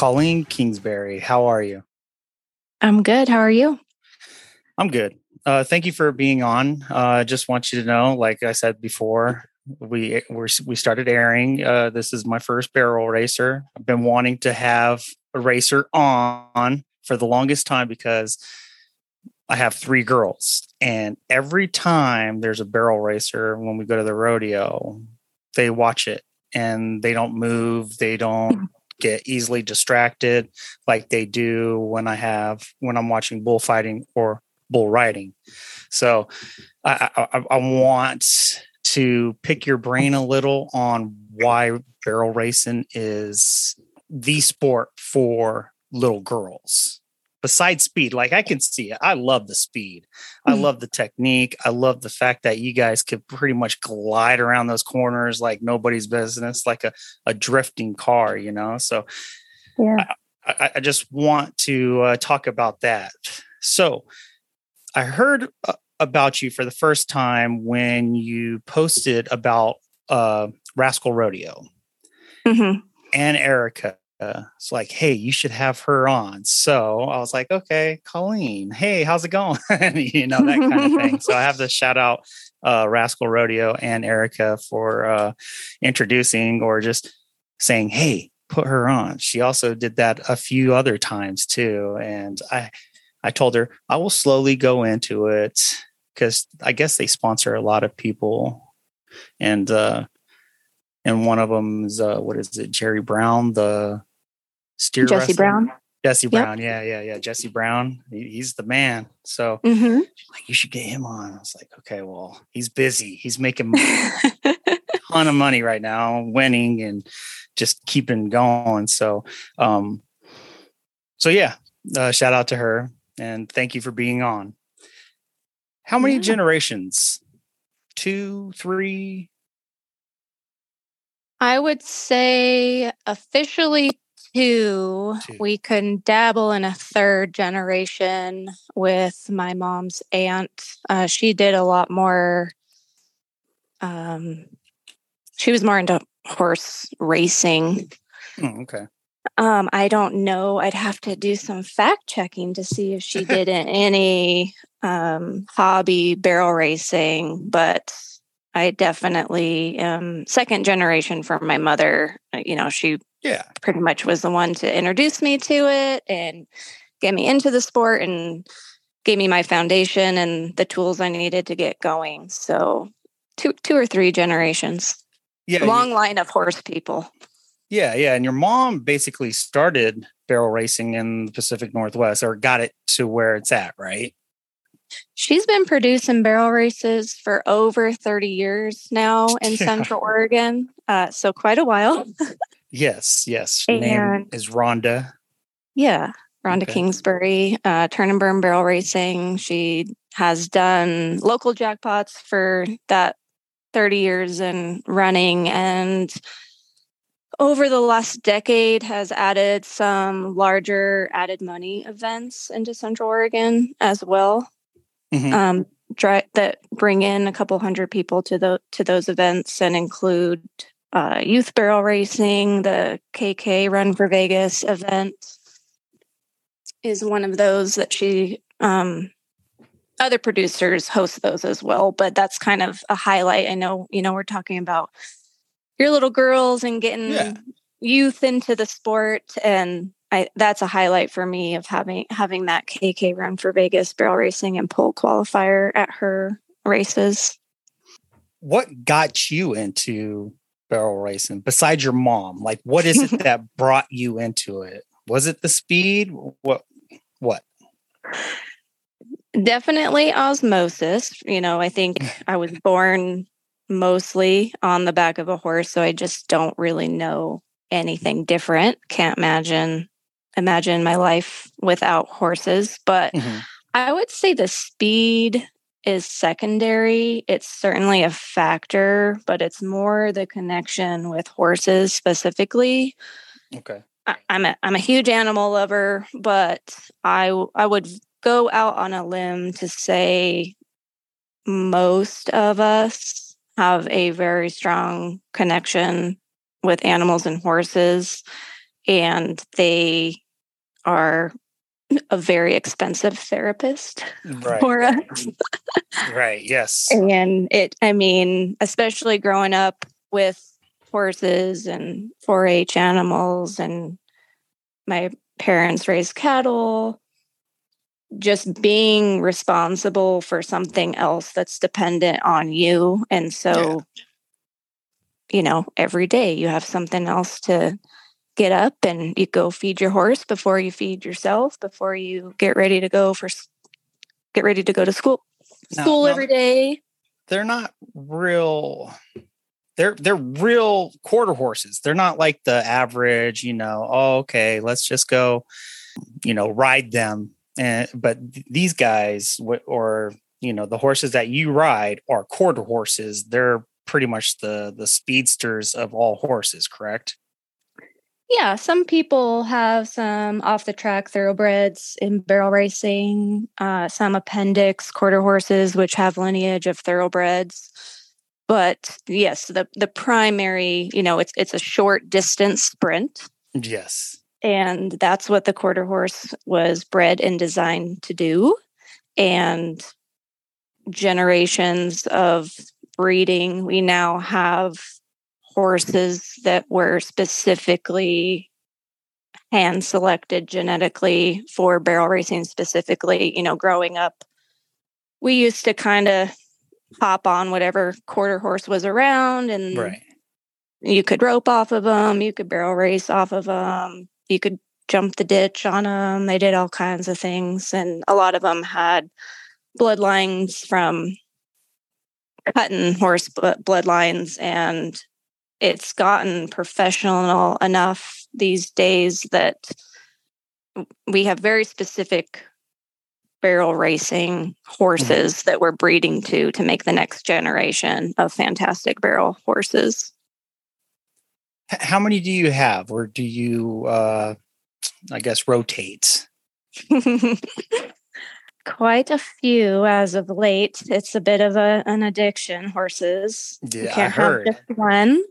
Colleen Kingsbury, how are you? I'm good. How are you? I'm good. Uh, thank you for being on. I uh, just want you to know, like I said before, we we're, we started airing. Uh, this is my first barrel racer. I've been wanting to have a racer on for the longest time because I have three girls, and every time there's a barrel racer when we go to the rodeo, they watch it and they don't move. They don't get easily distracted like they do when I have when I'm watching bullfighting or bull riding. So I, I, I want to pick your brain a little on why barrel racing is the sport for little girls besides speed like i can see it i love the speed i mm-hmm. love the technique i love the fact that you guys could pretty much glide around those corners like nobody's business like a, a drifting car you know so yeah i, I just want to uh, talk about that so I heard uh, about you for the first time when you posted about uh, Rascal Rodeo mm-hmm. and Erica. Uh, it's like, hey, you should have her on. So I was like, okay, Colleen, hey, how's it going? you know, that kind of thing. so I have to shout out uh, Rascal Rodeo and Erica for uh, introducing or just saying, hey, put her on. She also did that a few other times too. And I, I told her I will slowly go into it because I guess they sponsor a lot of people, and uh, and one of them is uh, what is it? Jerry Brown, the steer Jesse wrestler. Brown. Jesse Brown, yep. yeah, yeah, yeah. Jesse Brown, he, he's the man. So, mm-hmm. like, you should get him on. I was like, okay, well, he's busy. He's making a ton of money right now, winning and just keeping going. So, um, so yeah, uh, shout out to her and thank you for being on. How many yeah. generations? Two, three? I would say officially two. two. We can dabble in a third generation with my mom's aunt. Uh, she did a lot more. Um, she was more into horse racing. Oh, okay. Um, I don't know. I'd have to do some fact checking to see if she did any um, hobby barrel racing, but I definitely am second generation from my mother. Uh, you know, she yeah pretty much was the one to introduce me to it and get me into the sport and gave me my foundation and the tools I needed to get going. So two two or three generations. Yeah, long line of horse people. Yeah, yeah. And your mom basically started barrel racing in the Pacific Northwest or got it to where it's at, right? She's been producing barrel races for over 30 years now in yeah. Central Oregon. Uh, so quite a while. yes, yes. And Name is Rhonda. Yeah, Rhonda okay. Kingsbury, uh, Turn and Burn Barrel Racing. She has done local jackpots for that 30 years and running and over the last decade has added some larger added money events into Central Oregon as well. Mm-hmm. Um, dry, that bring in a couple hundred people to the to those events and include uh, youth barrel racing, the KK Run for Vegas event is one of those that she um, other producers host those as well but that's kind of a highlight i know you know we're talking about your little girls and getting yeah. youth into the sport and I, that's a highlight for me of having having that KK run for Vegas barrel racing and pole qualifier at her races. What got you into barrel racing besides your mom? Like what is it that brought you into it? Was it the speed? What what? Definitely osmosis. You know, I think I was born mostly on the back of a horse, so I just don't really know anything different. Can't imagine imagine my life without horses, but mm-hmm. I would say the speed is secondary. It's certainly a factor, but it's more the connection with horses specifically. Okay. I, I'm a I'm a huge animal lover, but I I would go out on a limb to say most of us have a very strong connection with animals and horses. And they are a very expensive therapist right. for us. right. Yes. And it, I mean, especially growing up with horses and 4 H animals, and my parents raised cattle, just being responsible for something else that's dependent on you. And so, yeah. you know, every day you have something else to get up and you go feed your horse before you feed yourself before you get ready to go for get ready to go to school. School every day. They're not real they're they're real quarter horses. They're not like the average you know oh, okay let's just go you know ride them. And but these guys or you know the horses that you ride are quarter horses. They're pretty much the the speedsters of all horses correct yeah, some people have some off the track thoroughbreds in barrel racing, uh, some appendix quarter horses, which have lineage of thoroughbreds. But yes, the the primary, you know, it's it's a short distance sprint. Yes. And that's what the quarter horse was bred and designed to do. And generations of breeding, we now have horses that were specifically hand selected genetically for barrel racing specifically you know growing up we used to kind of hop on whatever quarter horse was around and right. you could rope off of them you could barrel race off of them you could jump the ditch on them they did all kinds of things and a lot of them had bloodlines from cutting horse bloodlines and it's gotten professional enough these days that we have very specific barrel racing mm-hmm. horses mm-hmm. that we're breeding to to make the next generation of fantastic barrel horses. How many do you have, or do you, uh, I guess, rotate? Quite a few as of late. It's a bit of a, an addiction, horses. Yeah, I heard. one.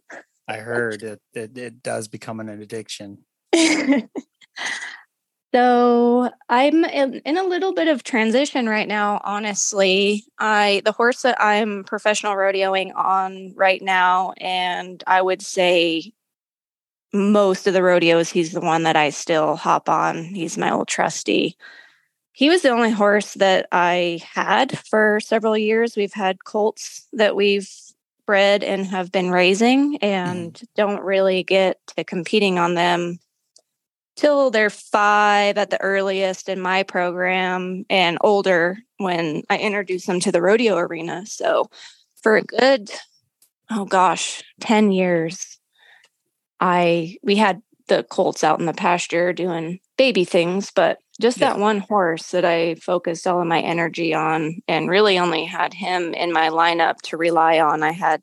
I heard it, it, it does become an addiction. so I'm in, in a little bit of transition right now, honestly. I the horse that I'm professional rodeoing on right now, and I would say most of the rodeos, he's the one that I still hop on. He's my old trusty he was the only horse that I had for several years. We've had colts that we've bred and have been raising and mm. don't really get to competing on them till they're five at the earliest in my program and older when I introduce them to the rodeo arena. So for a good, oh gosh, 10 years, I we had the colts out in the pasture doing baby things, but just yeah. that one horse that I focused all of my energy on and really only had him in my lineup to rely on. I had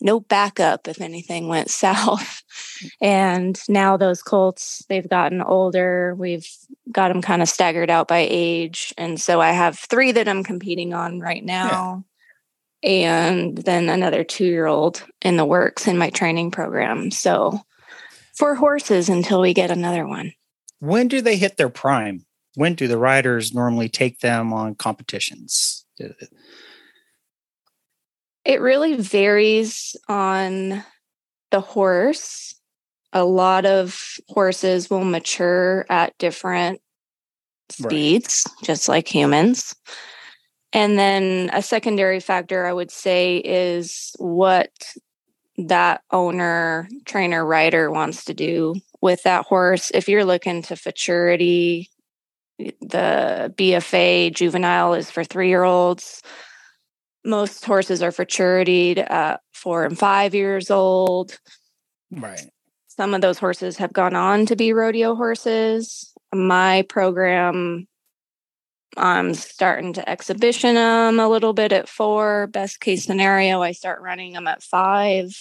no backup if anything went south. Mm. and now those colts, they've gotten older. We've got them kind of staggered out by age. And so I have three that I'm competing on right now. Yeah. And then another two year old in the works in my training program. So four horses until we get another one when do they hit their prime? When do the riders normally take them on competitions? It really varies on the horse. A lot of horses will mature at different speeds, right. just like humans. And then a secondary factor I would say is what that owner, trainer, rider wants to do with that horse. If you're looking to futurity, the BFA juvenile is for three year olds. Most horses are futurity at four and five years old. Right. Some of those horses have gone on to be rodeo horses. My program, I'm starting to exhibition them a little bit at four. Best case scenario, I start running them at five.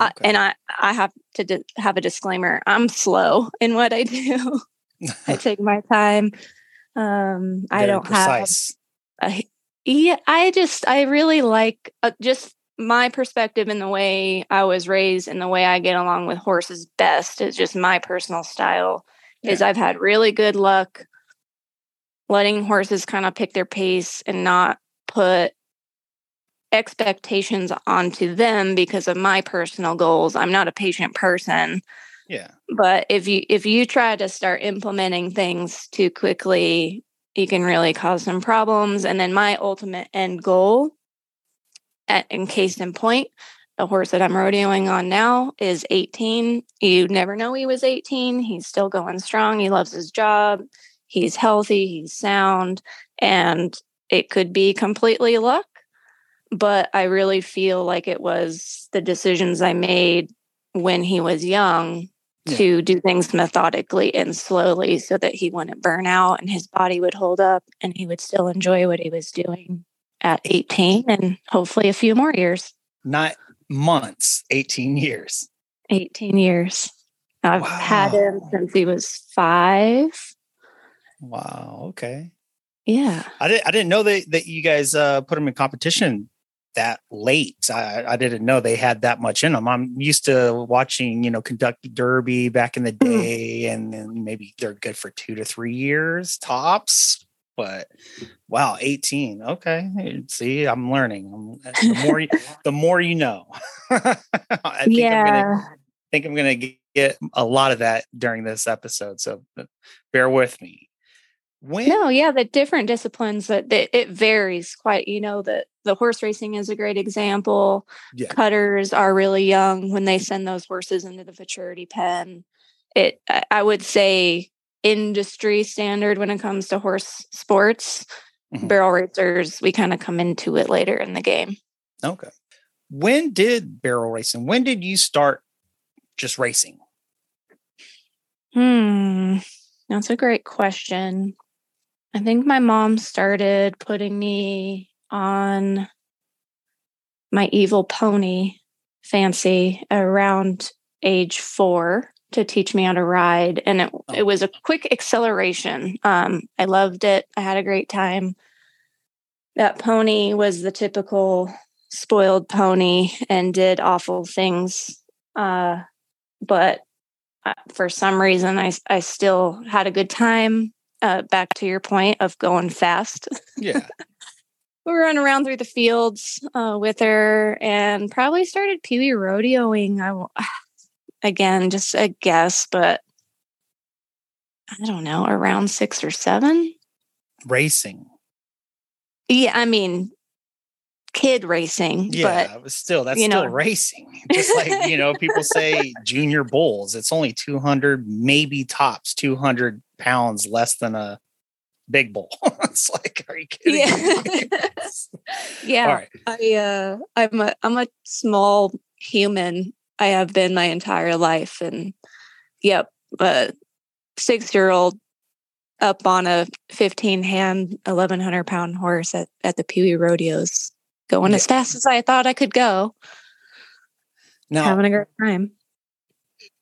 Okay. I, and I, I have to di- have a disclaimer. I'm slow in what I do. I take my time. Um, I don't precise. have. A, yeah, I just I really like uh, just my perspective and the way I was raised and the way I get along with horses best is just my personal style. Yeah. Is I've had really good luck letting horses kind of pick their pace and not put expectations onto them because of my personal goals. I'm not a patient person. Yeah. But if you if you try to start implementing things too quickly, you can really cause some problems. And then my ultimate end goal, at, in case in point, the horse that I'm rodeoing on now is 18. You never know he was 18. He's still going strong. He loves his job. He's healthy. He's sound. And it could be completely luck but I really feel like it was the decisions I made when he was young yeah. to do things methodically and slowly so that he wouldn't burn out and his body would hold up and he would still enjoy what he was doing at 18 and hopefully a few more years. Not months, 18 years. 18 years. I've wow. had him since he was five. Wow. Okay. Yeah. I didn't I didn't know that that you guys uh put him in competition that late. I, I, didn't know they had that much in them. I'm used to watching, you know, Kentucky Derby back in the mm. day, and, and maybe they're good for two to three years tops. But wow, 18. Okay. See, I'm learning. The more, the more you know. I think yeah. I'm gonna, think I'm gonna get a lot of that during this episode. So bear with me. When? No, yeah, the different disciplines that, it varies quite. You know that the horse racing is a great example. Yeah. Cutters are really young when they send those horses into the maturity pen. It, I would say, industry standard when it comes to horse sports. Mm-hmm. Barrel racers, we kind of come into it later in the game. Okay. When did barrel racing? When did you start just racing? Hmm, that's a great question. I think my mom started putting me on my evil pony fancy around age four to teach me how to ride. And it, it was a quick acceleration. Um, I loved it. I had a great time. That pony was the typical spoiled pony and did awful things. Uh, but uh, for some reason, I, I still had a good time uh, back to your point of going fast. Yeah. we run around through the fields uh, with her and probably started Pee Wee rodeoing. I, will, again, just a guess, but I don't know, around six or seven. Racing. Yeah, I mean, kid racing. Yeah, but, still, that's still know. racing. Just like, you know, people say junior bulls, it's only 200, maybe tops 200 pounds less than a big bull. it's like, are you kidding? Yeah. yeah. I, uh, I'm a, I'm a small human. I have been my entire life. And yep, a six year old up on a 15 hand, 1100 pound horse at, at the Pee Wee rodeos going yeah. as fast as I thought I could go. Now, having a great time.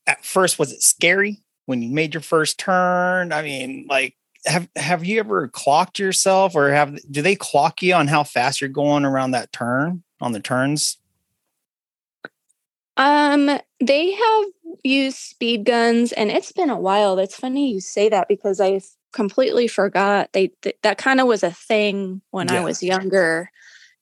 At first, was it scary when you made your first turn? I mean, like, have have you ever clocked yourself, or have do they clock you on how fast you're going around that turn on the turns? Um, they have used speed guns, and it's been a while. That's funny you say that because I completely forgot they th- that kind of was a thing when yeah. I was younger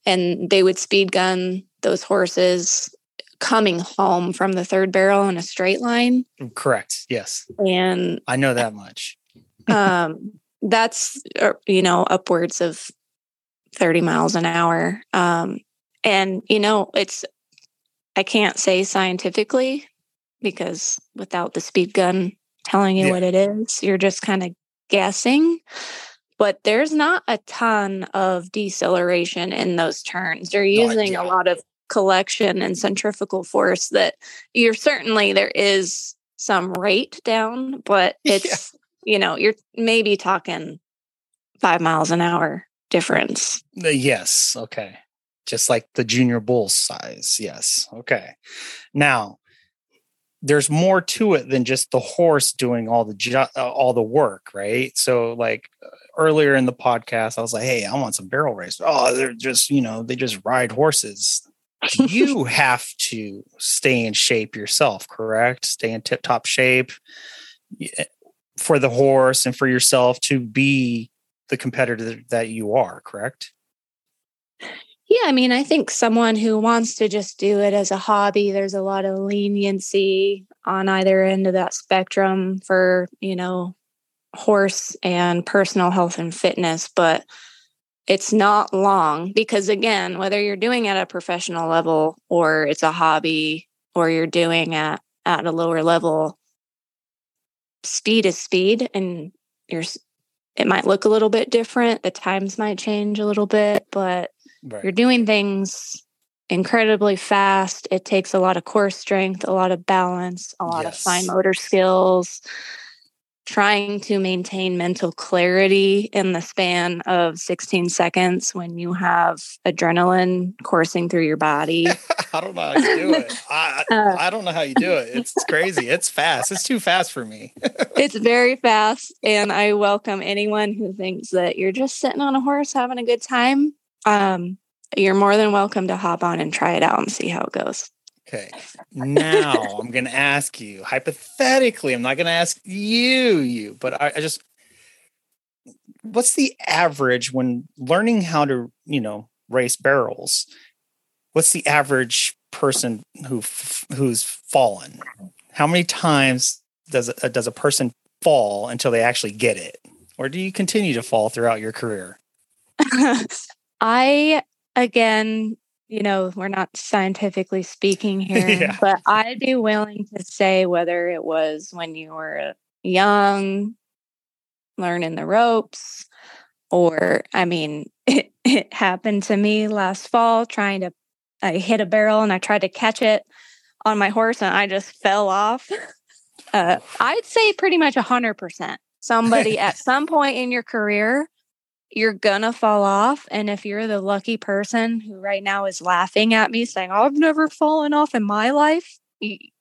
and they would speed gun those horses coming home from the third barrel in a straight line. Correct. Yes. And I know that much. um, that's uh, you know upwards of 30 miles an hour. Um, and you know it's I can't say scientifically because without the speed gun telling you yeah. what it is, you're just kind of guessing but there's not a ton of deceleration in those turns. They're using a lot of collection and centrifugal force that you're certainly there is some rate down, but it's yeah. you know, you're maybe talking five miles an hour difference. Yes. Okay. Just like the junior bull size. Yes. Okay. Now, there's more to it than just the horse doing all the ju- uh, all the work, right? So like earlier in the podcast, I was like, "Hey, I want some barrel race." Oh, they're just you know they just ride horses. You have to stay in shape yourself, correct? Stay in tip top shape eh, for the horse and for yourself to be the competitor that you are, correct? Yeah, I mean, I think someone who wants to just do it as a hobby, there's a lot of leniency on either end of that spectrum for, you know, horse and personal health and fitness. But it's not long because again whether you're doing at a professional level or it's a hobby or you're doing at at a lower level speed is speed and you're it might look a little bit different the times might change a little bit but right. you're doing things incredibly fast it takes a lot of core strength a lot of balance a lot yes. of fine motor skills trying to maintain mental clarity in the span of 16 seconds when you have adrenaline coursing through your body. I don't know how you do it. I, uh, I don't know how you do it. It's crazy. It's fast. It's too fast for me. it's very fast. And I welcome anyone who thinks that you're just sitting on a horse having a good time. Um, you're more than welcome to hop on and try it out and see how it goes. Okay. Now I'm going to ask you hypothetically, I'm not going to ask you, you, but I, I, just, what's the average when learning how to, you know, race barrels? What's the average person who, who's fallen? How many times does a, does a person fall until they actually get it? Or do you continue to fall throughout your career? I, again, you know, we're not scientifically speaking here, yeah. but I'd be willing to say whether it was when you were young, learning the ropes, or I mean, it, it happened to me last fall trying to, I hit a barrel and I tried to catch it on my horse and I just fell off. Uh, I'd say pretty much a hundred percent. Somebody at some point in your career you're gonna fall off. And if you're the lucky person who right now is laughing at me saying, I've never fallen off in my life,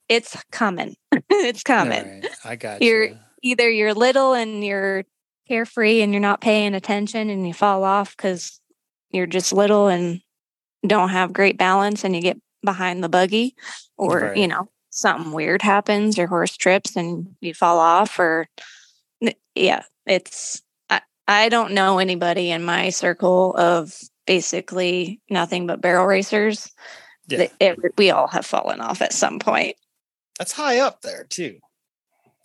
it's coming. it's coming. Right. I got you're you. either you're little and you're carefree and you're not paying attention and you fall off because you're just little and don't have great balance and you get behind the buggy or right. you know something weird happens your horse trips and you fall off or yeah it's I don't know anybody in my circle of basically nothing but barrel racers. Yeah. It, we all have fallen off at some point. That's high up there too.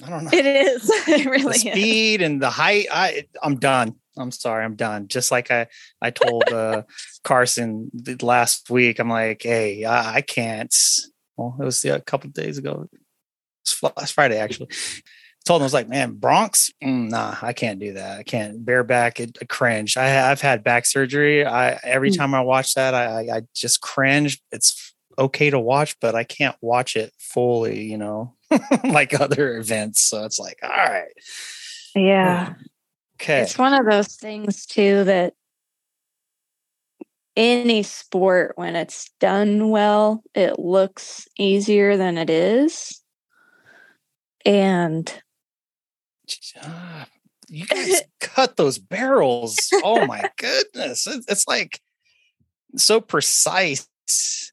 I don't know. It is. It really the speed is. and the height. I I'm done. I'm sorry. I'm done. Just like I I told uh, Carson last week. I'm like, hey, I, I can't. Well, it was a couple days ago. It's Friday actually told him I was like, man, broncs, mm, nah, I can't do that. I can't bareback. It, it cringe. I have had back surgery. I every mm. time I watch that, I, I just cringe. It's okay to watch, but I can't watch it fully. You know, like other events. So it's like, all right, yeah. Okay. It's one of those things too that any sport, when it's done well, it looks easier than it is. And uh, you guys cut those barrels. Oh my goodness. It's like so precise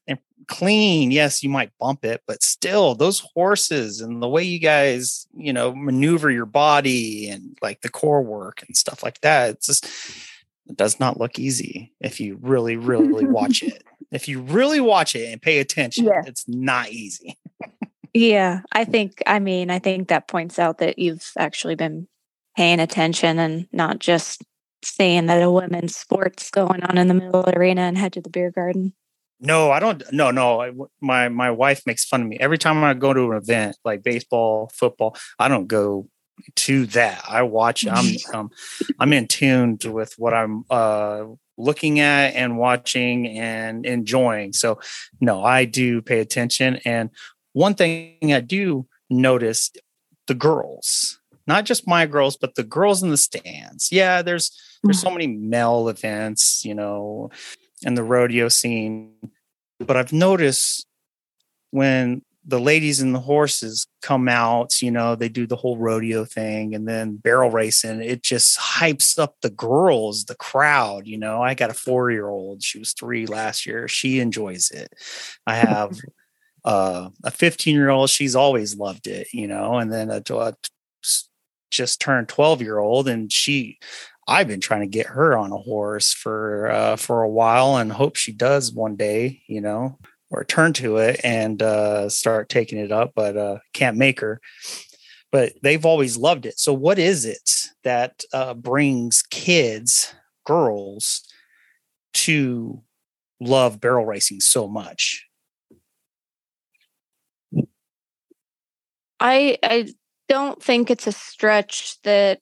and clean. Yes, you might bump it, but still those horses and the way you guys, you know, maneuver your body and like the core work and stuff like that. It's just it does not look easy if you really, really watch it. If you really watch it and pay attention, yeah. it's not easy. Yeah, I think, I mean, I think that points out that you've actually been paying attention and not just seeing that a women's sport's going on in the middle of the arena and head to the beer garden. No, I don't. No, no. My my wife makes fun of me every time I go to an event like baseball, football. I don't go to that. I watch. I'm um, I'm in tune with what I'm uh, looking at and watching and enjoying. So, no, I do pay attention. And one thing I do notice the girls, not just my girls, but the girls in the stands. Yeah, there's there's so mm-hmm. many male events, you know, and the rodeo scene. But I've noticed when the ladies and the horses come out, you know, they do the whole rodeo thing and then barrel racing. It just hypes up the girls, the crowd. You know, I got a four year old, she was three last year. She enjoys it. I have uh, a 15 year old, she's always loved it, you know, and then a, a just turned 12 year old and she, I've been trying to get her on a horse for uh, for a while and hope she does one day, you know or turn to it and uh, start taking it up, but uh, can't make her. But they've always loved it. So, what is it that uh, brings kids, girls, to love barrel racing so much? I I don't think it's a stretch that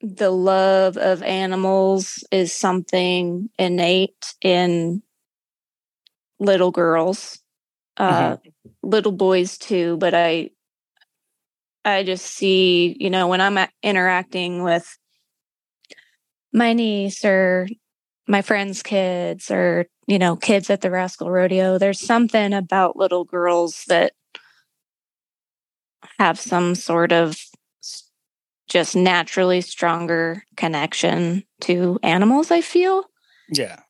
the love of animals is something innate in little girls, uh, mm-hmm. little boys too. But I, I just see, you know, when I'm interacting with my niece or my friends' kids or you know kids at the Rascal Rodeo, there's something about little girls that have some sort of just naturally stronger connection to animals. I feel. Yeah.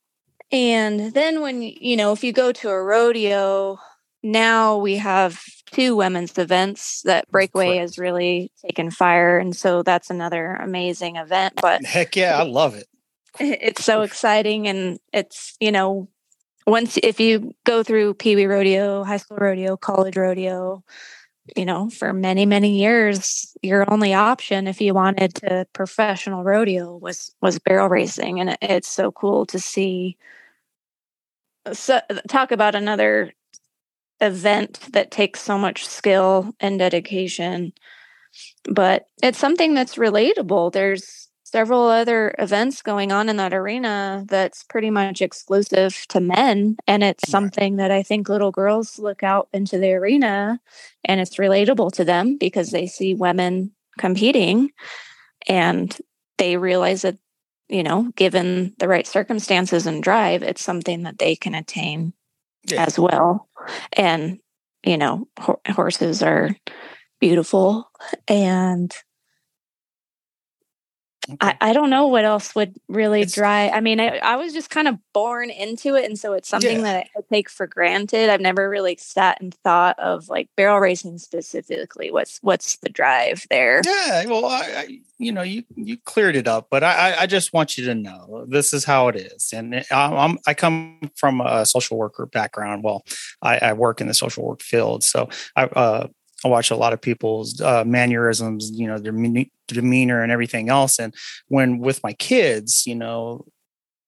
And then when, you know, if you go to a rodeo, now we have two women's events that Breakaway has really taken fire. And so that's another amazing event. But heck yeah, I love it. It's so exciting. And it's, you know, once if you go through Pee Wee Rodeo, high school rodeo, college rodeo, you know, for many, many years, your only option if you wanted to professional rodeo was was barrel racing. And it's so cool to see so, uh, talk about another event that takes so much skill and dedication but it's something that's relatable there's several other events going on in that arena that's pretty much exclusive to men and it's something that i think little girls look out into the arena and it's relatable to them because they see women competing and they realize that you know, given the right circumstances and drive, it's something that they can attain yeah. as well. And, you know, ho- horses are beautiful and. I, I don't know what else would really it's, drive. I mean, I, I was just kind of born into it. And so it's something yeah. that I take for granted. I've never really sat and thought of like barrel racing specifically. What's, what's the drive there? Yeah. Well, I, I you know, you, you cleared it up, but I, I just want you to know this is how it is. And I'm, I come from a social worker background. Well, I, I work in the social work field. So I, uh, I watch a lot of people's uh, mannerisms, you know, their demeanor and everything else. And when with my kids, you know,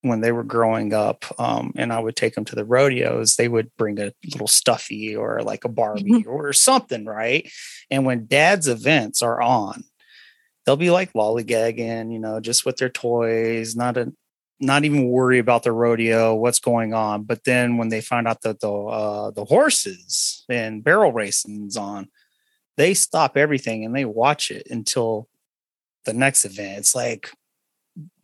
when they were growing up, um, and I would take them to the rodeos, they would bring a little stuffy or like a Barbie mm-hmm. or something, right? And when dad's events are on, they'll be like lollygagging, you know, just with their toys, not a not even worry about the rodeo, what's going on. But then when they find out that the uh, the horses and barrel racing's on, they stop everything and they watch it until the next event. It's like,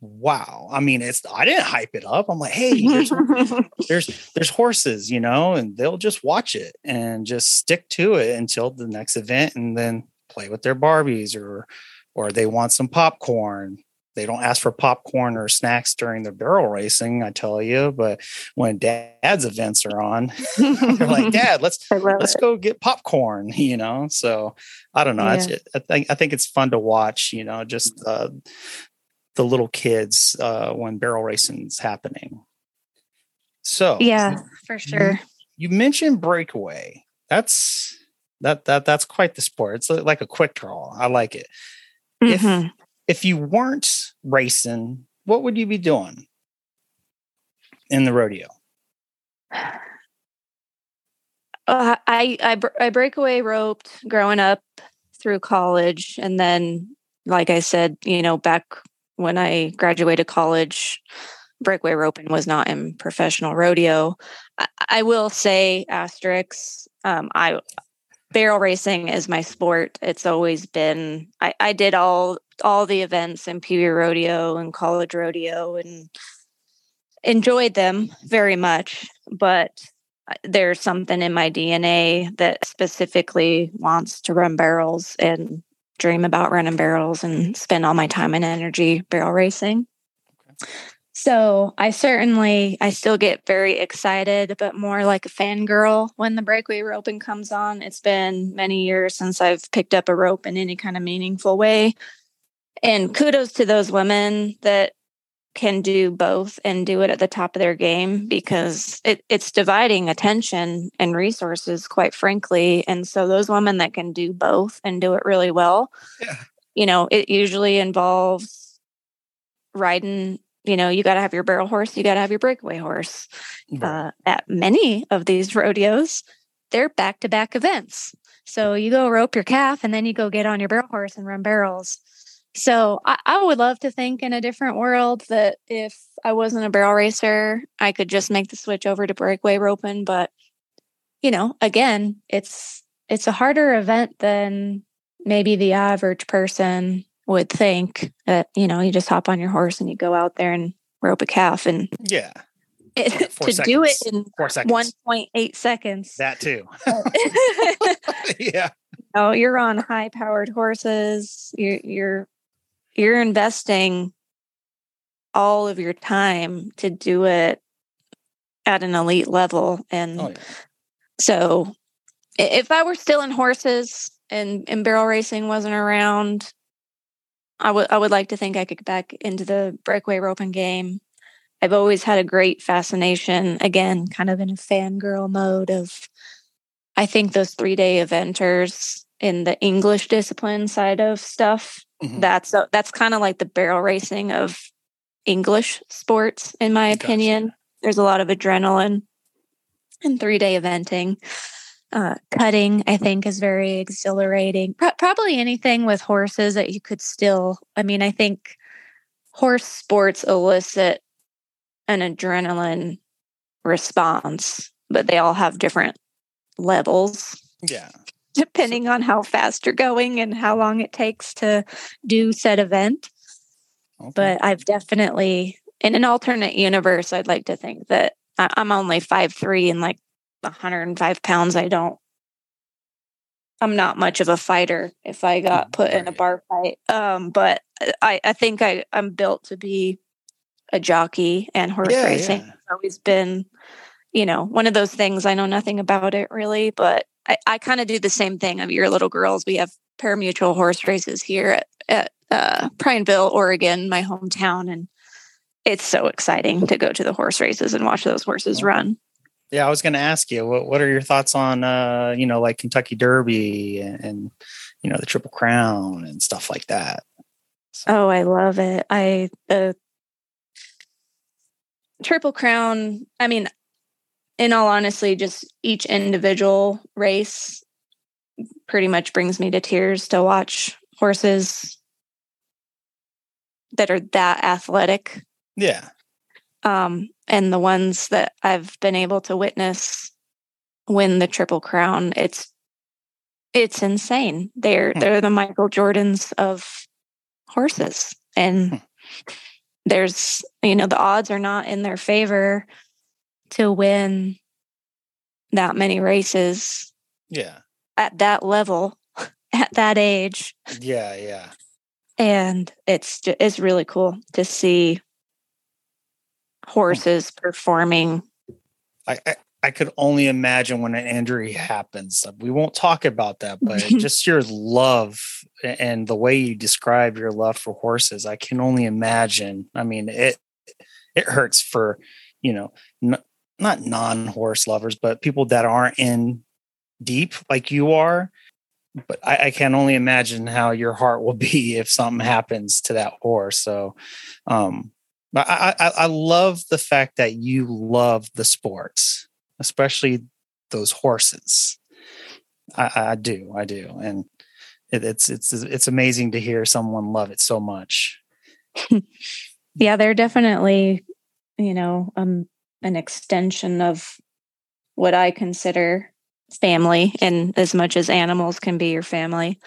wow. I mean, it's I didn't hype it up. I'm like, hey, there's there's, there's horses, you know, and they'll just watch it and just stick to it until the next event and then play with their Barbies or or they want some popcorn they don't ask for popcorn or snacks during the barrel racing, I tell you. But when dad's events are on, they're like, Dad, let's let's it. go get popcorn, you know. So I don't know. Yeah. I think I think it's fun to watch, you know, just uh, the little kids uh, when barrel racing is happening. So yeah, for sure. You, you mentioned breakaway. That's that that that's quite the sport. It's like a quick draw. I like it. Mm-hmm. If if you weren't racing, what would you be doing in the rodeo? Uh, I, I I breakaway roped growing up through college, and then, like I said, you know, back when I graduated college, breakaway roping was not in professional rodeo. I, I will say, asterisks. Um, I barrel racing is my sport. It's always been. I, I did all all the events Pee Wee Rodeo and College Rodeo and enjoyed them very much. But uh, there's something in my DNA that specifically wants to run barrels and dream about running barrels and spend all my time and energy barrel racing. So I certainly I still get very excited, but more like a fangirl when the breakaway roping comes on. It's been many years since I've picked up a rope in any kind of meaningful way. And kudos to those women that can do both and do it at the top of their game because it, it's dividing attention and resources, quite frankly. And so those women that can do both and do it really well, yeah. you know, it usually involves riding. You know, you got to have your barrel horse, you got to have your breakaway horse. Uh, at many of these rodeos, they're back to back events. So you go rope your calf and then you go get on your barrel horse and run barrels. So I, I, would love to think in a different world that if I wasn't a barrel racer, I could just make the switch over to breakaway roping. But you know, again, it's it's a harder event than maybe the average person would think. That you know, you just hop on your horse and you go out there and rope a calf, and yeah, it, yeah to seconds. do it in four seconds, one point eight seconds. That too. yeah. Oh, you're on high powered horses. You're, you're you're investing all of your time to do it at an elite level and oh, yeah. so if i were still in horses and, and barrel racing wasn't around i would i would like to think i could get back into the breakaway roping game i've always had a great fascination again kind of in a fangirl mode of i think those three day eventers in the english discipline side of stuff Mm-hmm. That's a, that's kind of like the barrel racing of English sports, in my opinion. There's a lot of adrenaline and three day eventing. Uh, cutting, I think, is very exhilarating. Pro- probably anything with horses that you could still, I mean, I think horse sports elicit an adrenaline response, but they all have different levels. Yeah depending on how fast you're going and how long it takes to do said event. Okay. But I've definitely, in an alternate universe, I'd like to think that I'm only five three and like 105 pounds. I don't, I'm not much of a fighter if I got put in a bar fight. Um, but I, I think I, I'm built to be a jockey and horse yeah, racing. Yeah. It's always been, you know, one of those things. I know nothing about it really, but I, I kind of do the same thing of your little girls. We have parimutuel horse races here at, at uh, Prineville, Oregon, my hometown, and it's so exciting to go to the horse races and watch those horses run. Yeah, I was going to ask you what what are your thoughts on uh, you know like Kentucky Derby and, and you know the Triple Crown and stuff like that. So. Oh, I love it. I the Triple Crown. I mean, in all honesty, just each individual race pretty much brings me to tears to watch horses that are that athletic. Yeah. Um, and the ones that I've been able to witness win the triple crown, it's it's insane. They're hmm. they're the Michael Jordans of horses. And hmm. there's you know, the odds are not in their favor to win that many races. Yeah. At that level, at that age. Yeah, yeah. And it's it's really cool to see horses performing. I, I, I could only imagine when an injury happens. We won't talk about that, but just your love and the way you describe your love for horses, I can only imagine. I mean, it it hurts for you know not non-horse lovers, but people that aren't in deep like you are. But I, I, can only imagine how your heart will be if something happens to that horse. So, um, I, I, I love the fact that you love the sports, especially those horses. I, I do, I do, and it, it's it's it's amazing to hear someone love it so much. yeah, they're definitely, you know, um, an extension of what I consider family, and as much as animals can be your family.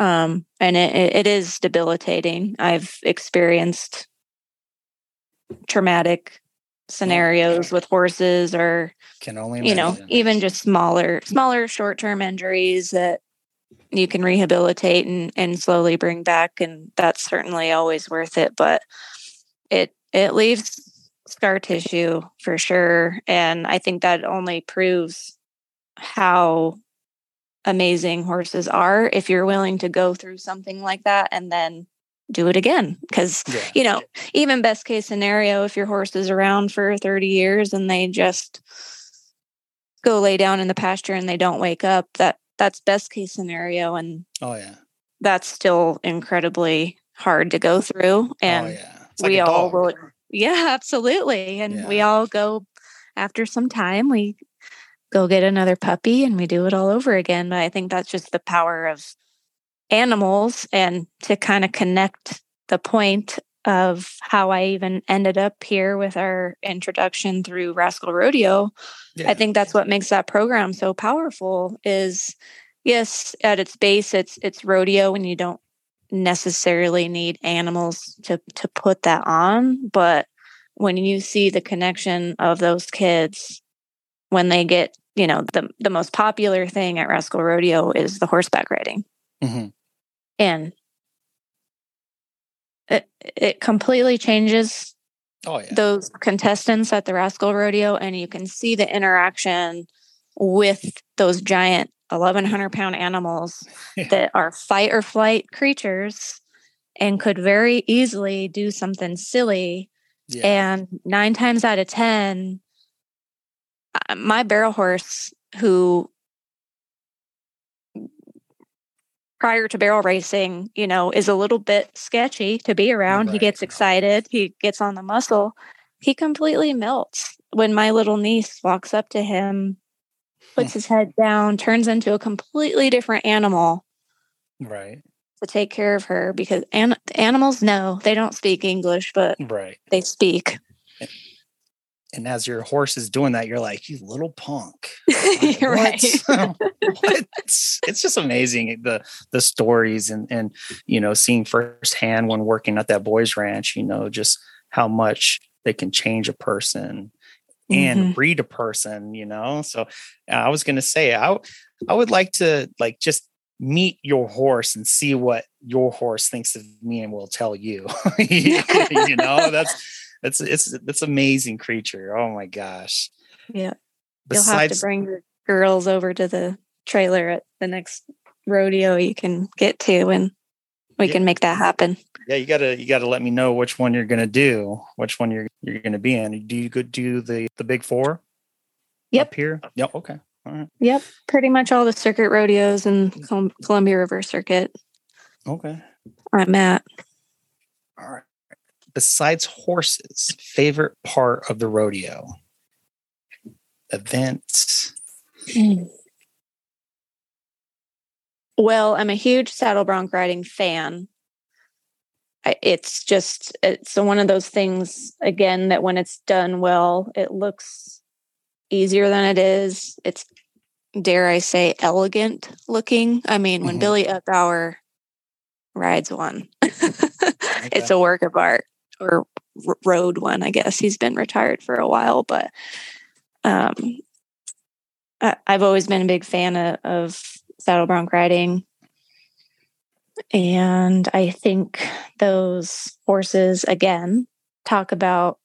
Um, and it, it is debilitating. I've experienced traumatic scenarios with horses or Can only you know even just smaller smaller short-term injuries that you can rehabilitate and, and slowly bring back and that's certainly always worth it but it it leaves scar tissue for sure and i think that only proves how amazing horses are if you're willing to go through something like that and then do it again because Yeah. you know even best case scenario if your horse is around for 30 years and they just go lay down in the pasture and they don't wake up that that's best case scenario and Oh yeah. that's still incredibly hard to go through and oh yeah. Like we all will yeah absolutely and we all go after some time we go get another puppy and we do it all over again but i think that's just the power of animals and to kind of connect the point of how i even ended up here with our introduction through rascal rodeo Yeah. I think that's what makes that program so powerful is yes, at its base it's it's rodeo and you don't necessarily need animals to to put that on, but when you see the connection of those kids when they get, you know, the the most popular thing at Rascal Rodeo is the horseback riding. Mhm. And it it completely changes Oh yeah. those contestants at the Rascal Rodeo, and you can see the interaction with those giant 1,100 pound animals that are fight or flight creatures and could very easily do something silly. yeah. And nine times out of 10, uh, my barrel horse, who prior to barrel racing, you know, is a little bit sketchy to be around. He gets excited, he gets on the muscle. He completely melts when my little niece walks up to him, puts his head down, turns into a completely different animal right. to take care of her because an- animals know they don't speak English, but Right. they speak. And as your horse is doing that, you're like, you little punk. You're right. What? What? It's just amazing the the stories and and you know seeing firsthand when working at that boys ranch, you know, just how much they can change a person and Mhm. breed a person, you know. So uh, I was gonna say I I would like to like just meet your horse and see what your horse thinks of me and will tell you. you know, that's that's it's it's amazing creature. Oh my gosh. Yeah. You'll have to bring your girls over to the trailer at the next rodeo you can get to and we Yeah. can make that happen. yeah, you gotta you gotta let me know which one you're gonna do, which one you're you're gonna be in. Do you go do the the big four? Yep. Up here. Yep. Okay. All right. Yep. Pretty much all the circuit rodeos and Colum- Columbia River Circuit Okay. I'm at. All right. Besides horses, favorite part of the rodeo? Events. Hmm. Well, I'm a huge saddle bronc riding fan. It's just it's one of those things again that when it's done well, it looks easier than it is. It's dare I say elegant looking. I mean, when Mhm. Billy Etbauer rides one, it's a work of art or r- rode one. I guess he's been retired for a while, but um, I, I've always been a big fan of, of saddle bronc riding. And I think those horses, again, talk about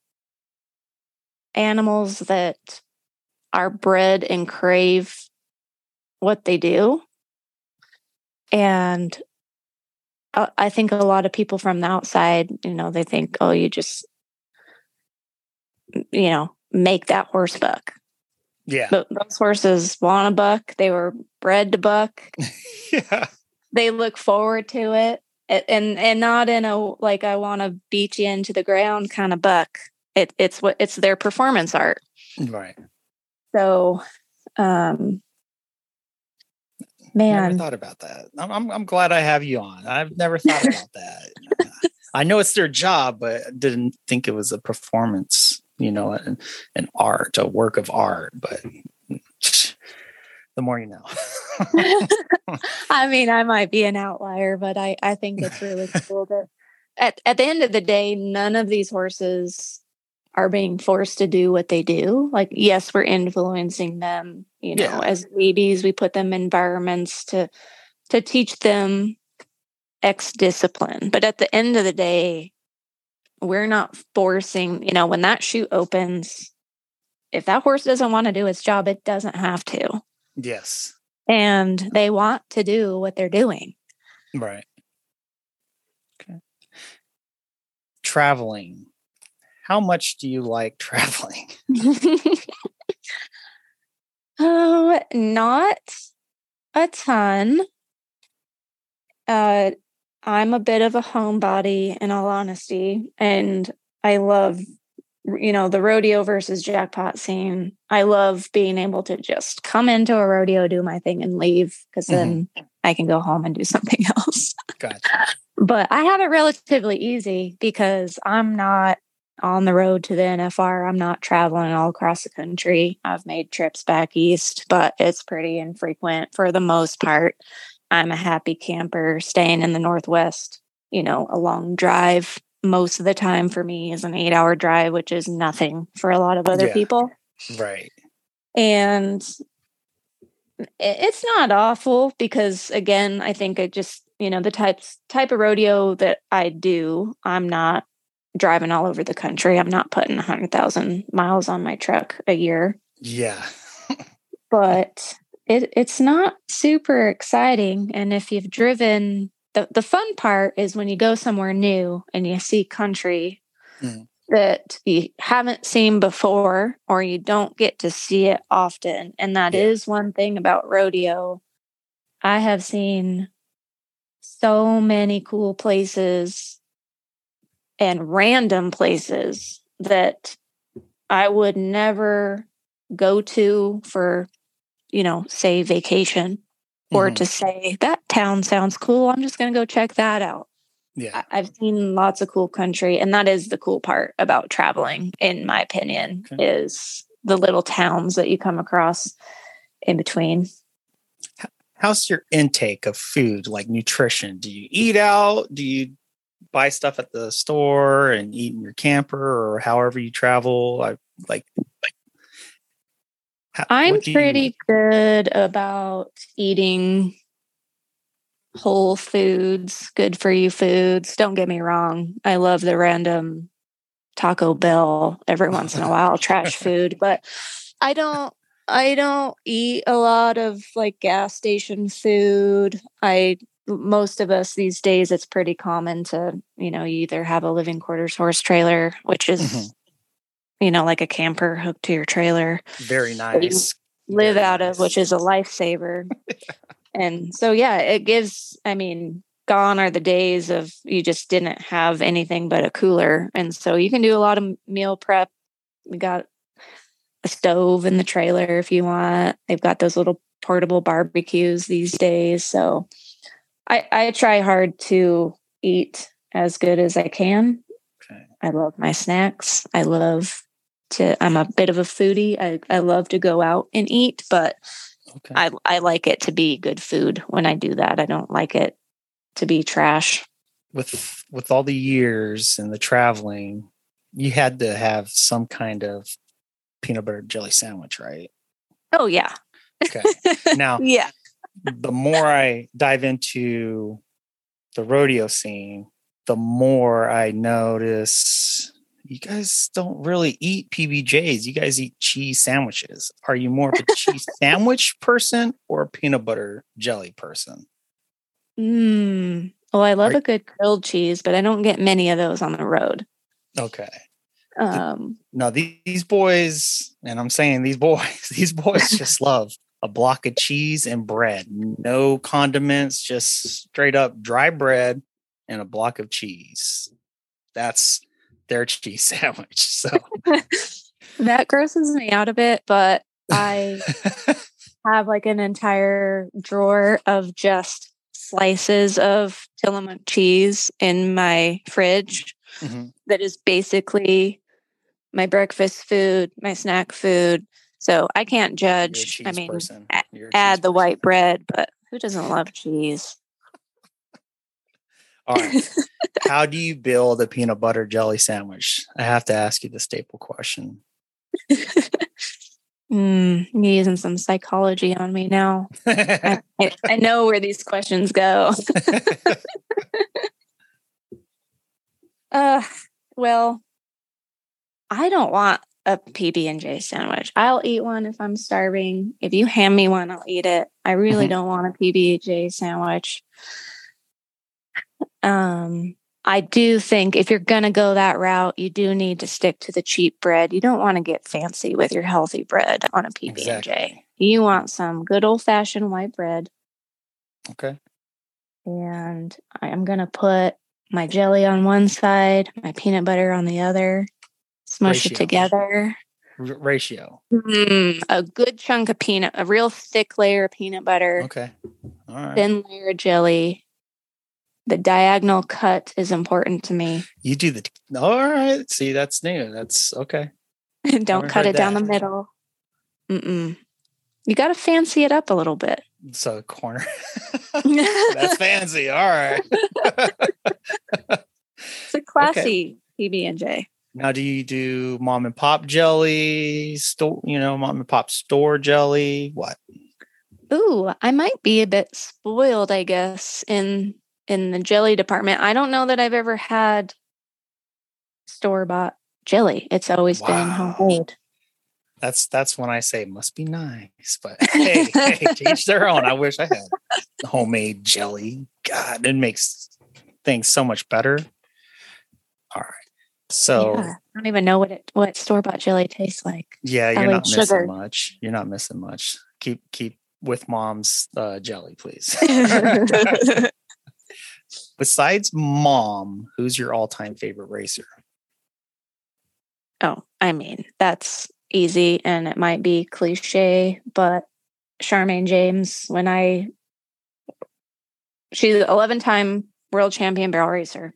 animals that are bred and crave what they do. And I I think a lot of people from the outside, you know, they think, oh, you just, you know, make that horse buck. Yeah. But those horses want to buck. They were bred to buck. yeah. They look forward to it, and and not in a like I want to beat you into the ground kind of buck. It it's what it's their performance art. Right. So, um, Never man, thought about that. I'm, I'm I'm glad I have you on. I've never thought about that. I know it's their job, but I didn't think it was a performance, you know, an, an art, a work of art. But hmm. the more you know. I mean, I might be an outlier, but I I think it's really cool that at at the end of the day, none of these horses are being forced to do what they do. Like, yes, we're influencing them. You know, yeah. as babies, we put them in environments to to teach them X discipline. But at the end of the day, we're not forcing. You know, when that chute opens, if that horse doesn't want to do its job, it doesn't have to. Yes. And they want to do what they're doing. Right. Okay. Traveling how much do you like traveling? oh, not a ton. Uh, I'm a bit of a homebody, in all honesty, and I love, you know, the rodeo versus jackpot scene. I love being able to just come into a rodeo, do my thing, and leave because then mm-hmm. I can go home and do something else. Gotcha. but I have it relatively easy because I'm not on the road to the NFR. I'm not traveling all across the country. I've made trips back east, but it's pretty infrequent for the most part. I'm a happy camper staying in the Northwest. You know, a long drive most of the time for me is an eight hour drive, which is nothing for a lot of other yeah, people. Right. And it's not awful because again, I think I just, you know, the types type of rodeo that I do, I'm not driving all over the country. I'm not putting 100,000 miles on my truck a year. Yeah. but it it's not super exciting and if you've driven the the fun part is when you go somewhere new and you see country mm. that you haven't seen before or you don't get to see it often and that yeah. is one thing about rodeo. I have seen so many cool places and random places that I would never go to for, you know, say vacation or mm-hmm. to say that town sounds cool. I'm just going to go check that out. Yeah. I- have seen lots of cool country. And that is the cool part about traveling, in my opinion, okay. is the little towns that you come across in between. How's your intake of food, like nutrition? Do you eat out? Do you buy stuff at the store and eat in your camper or however you travel? I like I'm pretty good about eating whole foods, good for you foods. Don't get me wrong. I love the random Taco Bell every once in a while, trash food, but I don't I don't eat a lot of like gas station food. I most of us these days it's pretty common to you know you either have a living quarters horse trailer which is mm-hmm. You know like a camper hooked to your trailer very nice live very out nice. of which is a lifesaver and so yeah it gives i mean gone are the days of you just didn't have anything but a cooler and so you can do a lot of meal prep we got a stove in the trailer if you want they've got those little portable barbecues these days so I, I try hard to eat as good as I can. Okay. I love my snacks. I love to I'm a bit of a foodie. I, I love to go out and eat, but okay. I I like it to be good food when I do that. I don't like it to be trash. With with all the years and the traveling, you had to have some kind of peanut butter jelly sandwich, right? Oh yeah. Okay. Now, yeah the more I dive into the rodeo scene, the more I notice you guys don't really eat PBJs. You guys eat cheese sandwiches. Are you more of a cheese sandwich person or a peanut butter jelly person? Mm. Well, I love Are, a good grilled cheese, but I don't get many of those on the road. Okay. Um, no, these boys, and I'm saying these boys, these boys just love a block of cheese and bread. No condiments, just straight up dry bread and a block of cheese. That's their cheese sandwich. So that grosses me out a bit, but I have like an entire drawer of just slices of Tillamook cheese in my fridge mm-hmm. that is basically my breakfast food, my snack food, so I can't judge. I mean, add the white bread, but who doesn't love cheese? All right. How do you build a peanut butter jelly sandwich? I have to ask you the staple question. mm, you're using some psychology on me now. I, I, I know where these questions go. uh, well, I don't want a PB and J sandwich. I'll eat one if I'm starving. If you hand me one, I'll eat it. I really mm-hmm. don't want a PB and J sandwich. Um, I do think if you're going to go that route, you do need to stick to the cheap bread. You don't want to get fancy with your healthy bread on a PB and J. Exactly. You want some good old fashioned white bread. Okay. And I am going to put my jelly on one side, my peanut butter on the other, smush Ratio. it together. R- ratio. Mm, a good chunk of peanut, a real thick layer of peanut butter. Okay. All right. Thin layer of jelly. The diagonal cut is important to me. You do the. All right. See, that's new. That's okay. Don't cut it that. down the middle. Mm-mm. You got to fancy it up a little bit. So a corner. That's fancy. All right. it's a classy okay. PB and J. Now, do you do mom and pop jelly, store, you know, mom and pop store jelly? What? Ooh, I might be a bit spoiled, I guess, in in the jelly department. I don't know that I've ever had store bought jelly. It's always wow. been homemade. That's that's when I say must be nice. But hey, hey, each their own. I wish I had homemade jelly. God, it makes things so much better. All right. So yeah, I don't even know what it what store bought jelly tastes like. Yeah, you're not sugar. missing much. You're not missing much. Keep keep with mom's uh, jelly, please. Besides mom, who's your all-time favorite racer? Oh, I mean, that's easy and it might be cliche, but Charmayne James, when I she's 11 time world champion barrel racer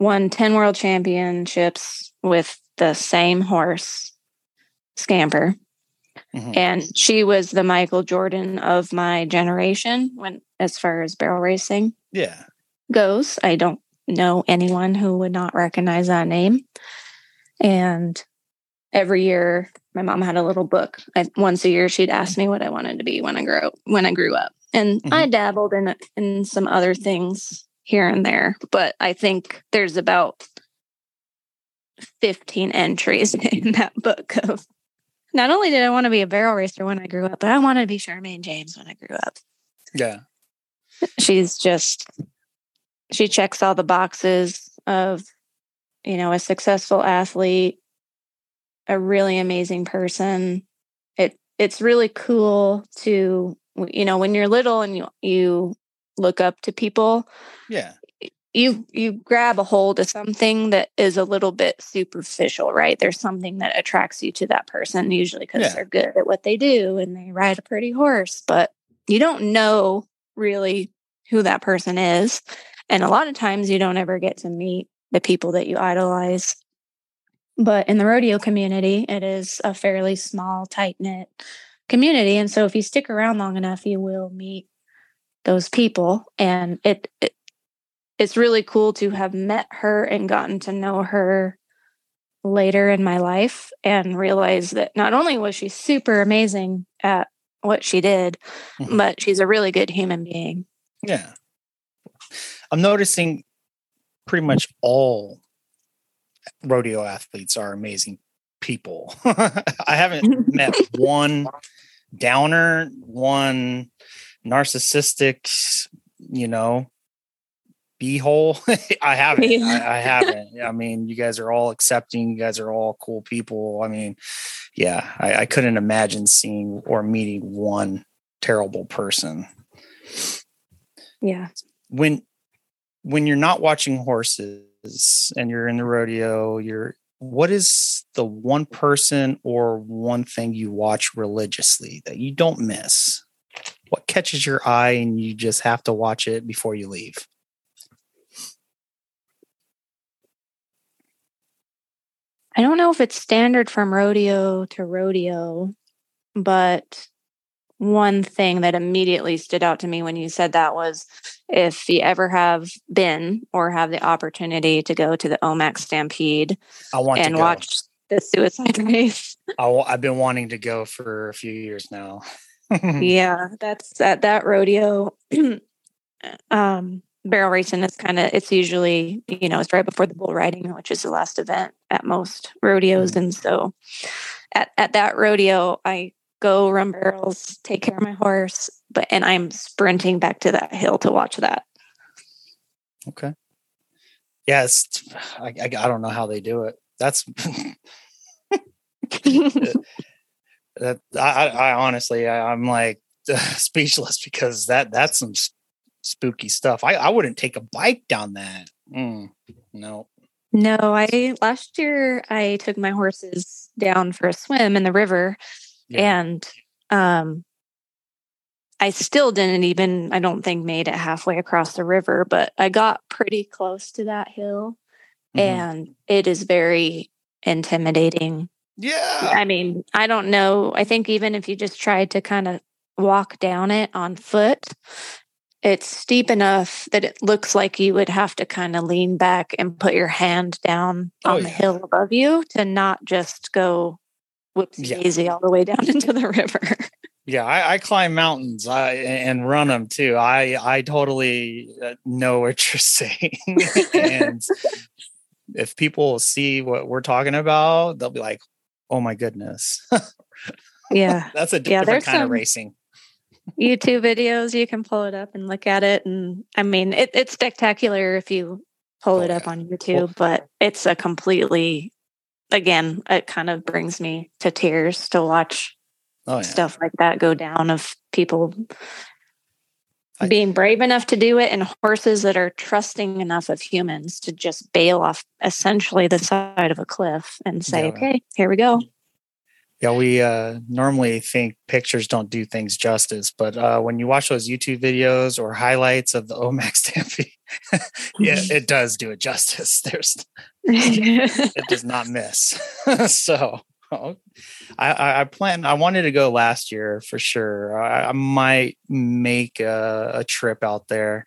won 10 world championships with the same horse, Scamper. Mm-hmm. And she was the Michael Jordan of my generation when as far as barrel racing yeah goes. I don't know anyone who would not recognize that name. And every year my mom had a little book. I, once a year she'd ask me what I wanted to be when I grew when I grew up. And mm-hmm. I dabbled in in some other things here and there, but I think there's about 15 entries in that book of not only did I want to be a barrel racer when I grew up, but I wanted to be Charmayne James when I grew up. Yeah. She's just she checks all the boxes of you know a successful athlete, a really amazing person. It it's really cool to you know when you're little and you you look up to people yeah you you grab a hold of something that is a little bit superficial right there's something that attracts you to that person usually because yeah. they're good at what they do and they ride a pretty horse but you don't know really who that person is and a lot of times you don't ever get to meet the people that you idolize. But in the rodeo community it is a fairly small tight knit community and so if you stick around long enough you will meet those people and it, it it's really cool to have met her and gotten to know her later in my life and realize that not only was she super amazing at what she did mm-hmm. but she's a really good human being yeah i'm noticing pretty much all rodeo athletes are amazing people i haven't met one downer one narcissistic, you know, beehole. I haven't. I, I, haven't. I mean, you guys are all accepting. You guys are all cool people. I mean, yeah, I, I couldn't imagine seeing or meeting one terrible person. Yeah. When when you're not watching horses and you're in the rodeo, you're what is the one person or one thing you watch religiously that you don't miss? what catches your eye and you just have to watch it before you leave? I don't know if it's standard from rodeo to rodeo, but one thing that immediately stood out to me when you said that was if you ever have been or have the opportunity to go to the Omak Stampede I want and watch the suicide race. I, have been wanting to go for a few years now. yeah, that's at that rodeo. um, barrel racing is kind of it's usually you know it's right before the bull riding, which is the last event at most rodeos, Mm. and so at at that rodeo, I go run barrels, take care of my horse, but and I'm sprinting back to that hill to watch that. Okay. Yeah, I, I, I don't know how they do it. That's that I, I honestly I, I'm like speechless because that that's some s- spooky stuff. I I wouldn't take a bike down that. Mm, no. No, I last year I took my horses down for a swim in the river Yeah. and um I still didn't even I don't think made it halfway across the river, but I got pretty close to that hill Mhm. and it is very intimidating. yeah. I mean, I don't know. I think even if you just tried to kind of walk down it on foot, it's steep enough that it looks like you would have to kind of lean back and put your hand down Oh, on the hill above you to not just go whoopsie Yeah. daisy all the way down into the river. Yeah, I, I climb mountains I, and run them too. I I totally uh, know what you're saying, and if people see what we're talking about, they'll be like, "Oh my goodness, yeah. that's a Yeah, different kind of racing." YouTube videos, you can pull it up and look at it. And I mean, it, it's spectacular if you pull Oh, it up yeah. on YouTube, but it's a completely, again, it kind of brings me to tears to watch Oh yeah, stuff like that go down of people I- being brave enough to do it and horses that are trusting enough of humans to just bail off essentially the side of a cliff and say, Yeah. okay, here we go. Yeah. We uh, normally think pictures don't do things justice, but uh, when you watch those YouTube videos or highlights of the Omak's Stampede, yeah, it does do it justice. There's it does not miss. so oh, I, I, I plan. I wanted to go last year for sure. I, I might make a, a trip out there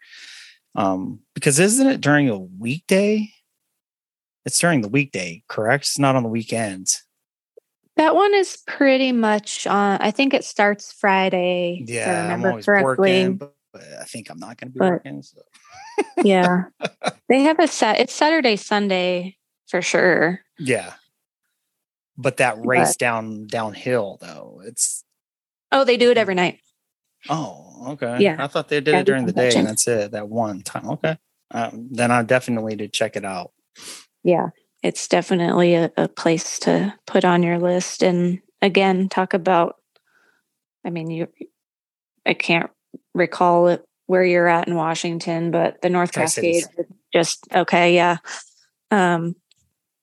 um, because isn't it during a weekday? It's during the weekday, correct? It's not on the weekends. That one is pretty much on. I think it starts Friday. if I Yeah, I'm always correctly. working, but, but I think I'm not going to be But- working. So. yeah, they have a set. It's Saturday, Sunday for sure. Yeah, but that race down downhill though, it's Oh, they do it every night. Oh, okay. Yeah. I thought they did it during the day and that's it, that one time. Okay. Um, then I definitely did check it out. Yeah, it's definitely a, a place to put on your list. And again, talk about. I mean, you. I can't recall it where you're at in Washington, but the North Cascades, just okay. Yeah, um,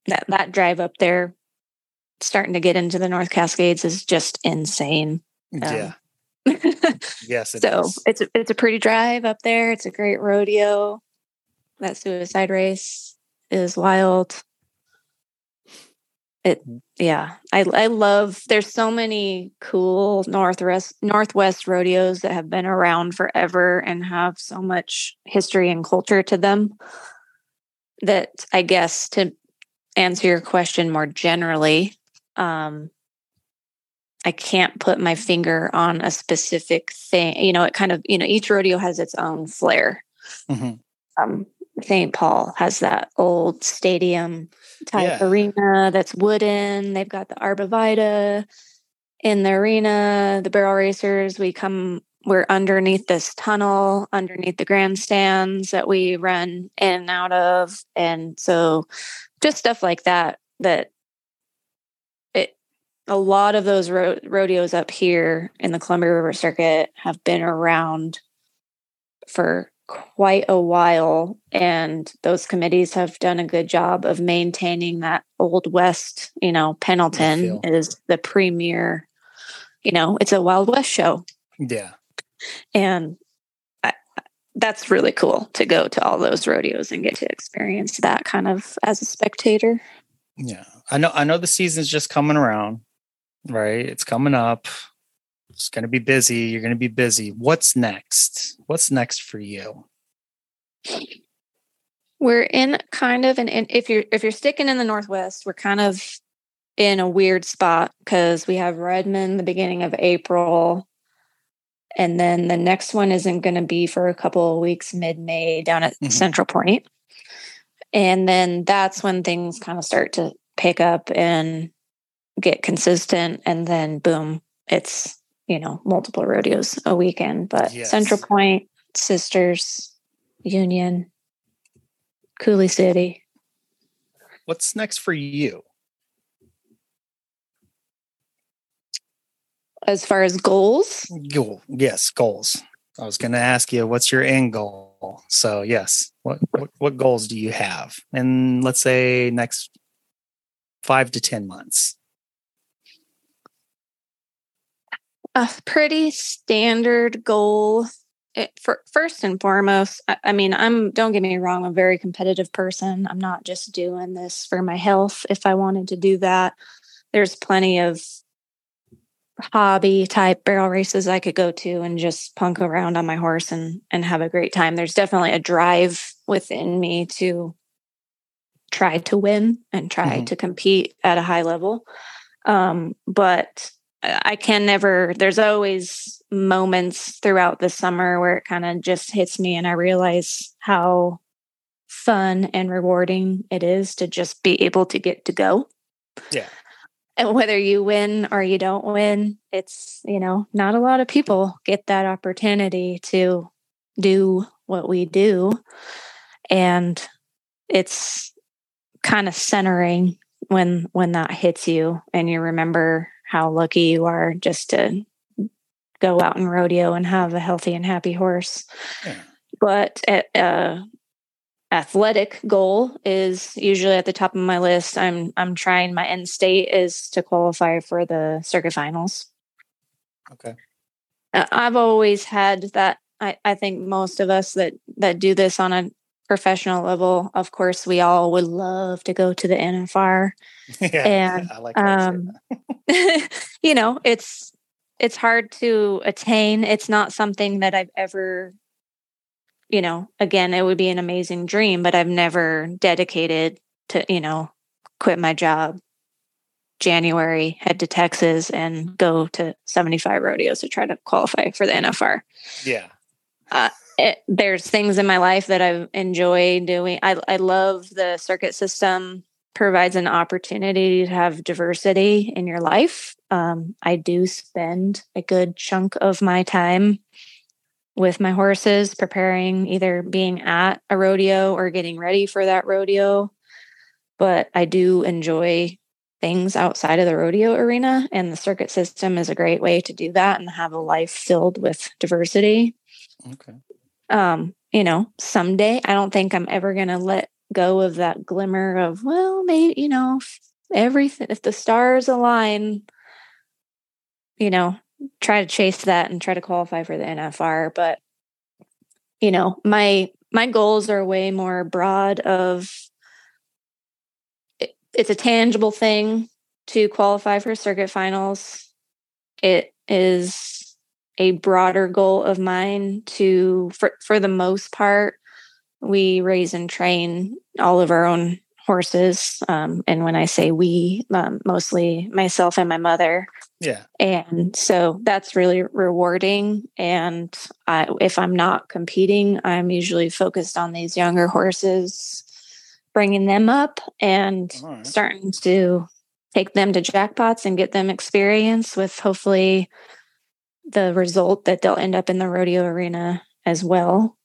that that drive up there, starting to get into the North Cascades, is just insane. yeah. Yes, it is. so it's a, it's a pretty drive up there. It's a great rodeo. That suicide race is wild. It yeah, I I love. There's so many cool northwest northwest rodeos that have been around forever and have so much history and culture to them. That I guess to answer your question more generally, um, I can't put my finger on a specific thing. You know, it kind of, you know, each rodeo has its own flair. Mhm. Um, St. Paul has that old stadium type Yeah. arena that's wooden. They've got the arborvitae in the arena. The barrel racers, we come, we're underneath this tunnel, underneath the grandstands that we run in and out of. And so just stuff like that, that it, a lot of those ro- rodeos up here in the Columbia River Circuit have been around for quite a while and those committees have done a good job of maintaining that old west you know pendleton is the premier you know it's a wild west show Yeah. and I, that's really cool to go to all those rodeos and get to experience that kind of as a spectator Yeah. I know I know the season's just coming around, right? It's coming up. It's going to be busy. You're going to be busy. What's next? What's next for you? We're in kind of an if you're if you're sticking in the northwest, we're kind of in a weird spot because we have Redmond the beginning of April, and then the next one isn't going to be for a couple of weeks mid May down at mm-hmm. Central Point, and then that's when things kind of start to pick up and get consistent, and then boom, it's you know multiple rodeos a weekend. But yes. Central Point, Sisters, Union, Coulee City. What's next for you? As far as goals? Goal. Yes, goals. I was going to ask you, what's your end goal? So, yes, what, what, what goals do you have? And let's say next five to ten months. A pretty standard goal it, for, first and foremost, I, I, mean, I'm don't get me wrong, I'm a very competitive person. I'm not just doing this for my health. If I wanted to do that, there's plenty of hobby type barrel races I could go to and just punk around on my horse and and have a great time. There's definitely a drive within me to try to win and try mm-hmm. to compete at a high level. Um, but I can never, there's always moments throughout the summer where it kind of just hits me and I realize how fun and rewarding it is to just be able to get to go. Yeah. And whether you win or you don't win, it's, you know, not a lot of people get that opportunity to do what we do. And it's kind of centering when when that hits you and you remember how lucky you are just to go out and rodeo and have a healthy and happy horse. Yeah. But uh, athletic goal is usually at the top of my list. I'm I'm trying my end state is to qualify for the circuit finals. Okay. I've always had that. I, I think most of us that that do this on a professional level, of course, we all would love to go to the NFR. yeah, and like um, you know, it's it's hard to attain. It's not something that I've ever, you know, again, it would be an amazing dream, but I've never dedicated to, you know, quit my job January, head to Texas and go to 75 rodeos to try to qualify for the NFR. Yeah. Uh, it, there's things in my life that I enjoy doing. I, I love the circuit system provides an opportunity to have diversity in your life. Um, I do spend a good chunk of my time with my horses, preparing either being at a rodeo or getting ready for that rodeo. But I do enjoy things outside of the rodeo arena, and the circuit system is a great way to do that and have a life filled with diversity. Okay um, you know, someday I don't think I'm ever going to let go of that glimmer of, well, maybe, you know, everything, if the stars align, you know, try to chase that and try to qualify for the NFR. But, you know, my, my goals are way more broad of it, it's a tangible thing to qualify for circuit finals. It is a broader goal of mine to for for the most part we raise and train all of our own horses um, and when i say we um, mostly myself and my mother yeah and so that's really rewarding and I, if i'm not competing i'm usually focused on these younger horses bringing them up and right. starting to take them to jackpots and get them experience with hopefully the result that they'll end up in the rodeo arena as well.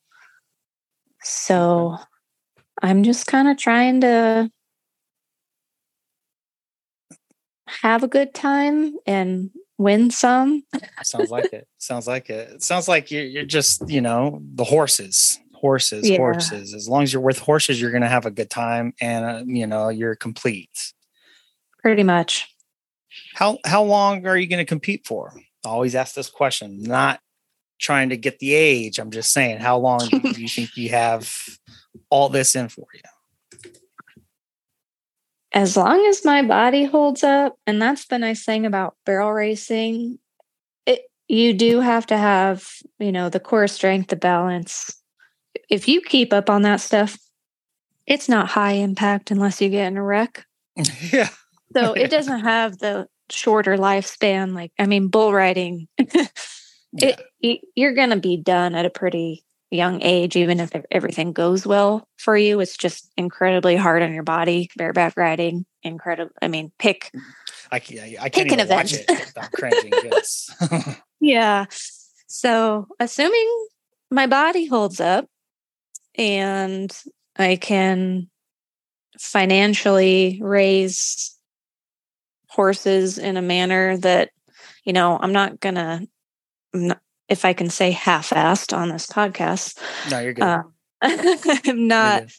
So I'm just kind of trying to have a good time and win some. Sounds like it. Sounds like it. It sounds like you're, you're just, you know, the horses, horses, yeah. horses. As long as you're with horses, you're going to have a good time and, uh, you know, you're complete. Pretty much. How, how long are you going to compete for? Always ask this question, not trying to get the age. I'm just saying, how long do you think you have all this in for you? As long as my body holds up, and that's the nice thing about barrel racing. It you do have to have, you know, the core strength, the balance. If you keep up on that stuff, it's not high impact unless you get in a wreck. yeah. So it doesn't have the shorter lifespan. Like, I mean, bull riding, it, it, you're going to be done at a pretty young age, even if everything goes well for you. It's just incredibly hard on your body. Bareback riding, incredible. I mean, pick. I, I can't even watch it without cringing. Yes. yeah. So, assuming my body holds up and I can financially raise horses in a manner that, you know, I'm not going to, if I can say half assed on this podcast. No, you're good. Uh, I'm not good.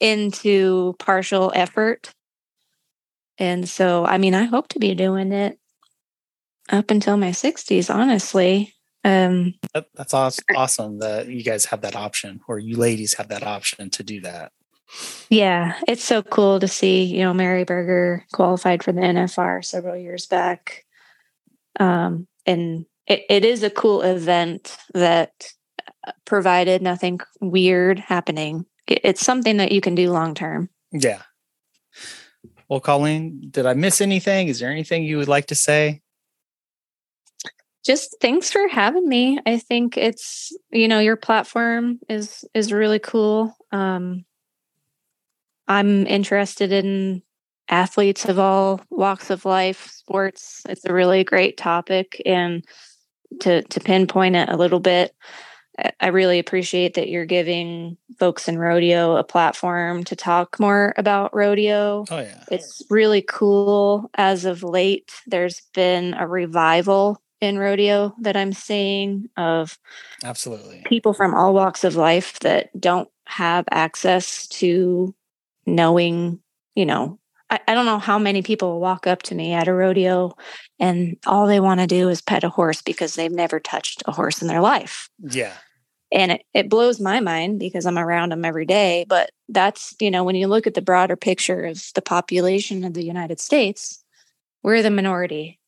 into partial effort. And so, I mean, I hope to be doing it up until my 60s, honestly. Um, that's awesome, awesome that you guys have that option, or you ladies have that option to do that. Yeah, it's so cool to see. You know, Mary Burger qualified for the NFR several years back, um, and it, it is a cool event that uh, provided nothing weird happening. It's something that you can do long term. Yeah. Well, Colleen, did I miss anything? Is there anything you would like to say? just thanks for having me. I think it's you know your platform is is really cool. Um, I'm interested in athletes of all walks of life, sports. It's a really great topic, and to to pinpoint it a little bit, I really appreciate that you're giving folks in rodeo a platform to talk more about rodeo. Oh yeah, it's really cool. As of late, there's been a revival in rodeo that I'm seeing of absolutely people from all walks of life that don't have access to knowing, you know, I, I don't know how many people walk up to me at a rodeo and all they want to do is pet a horse because they've never touched a horse in their life. Yeah. And it, it blows my mind because I'm around them every day. But that's, you know, when you look at the broader picture of the population of the United States, we're the minority.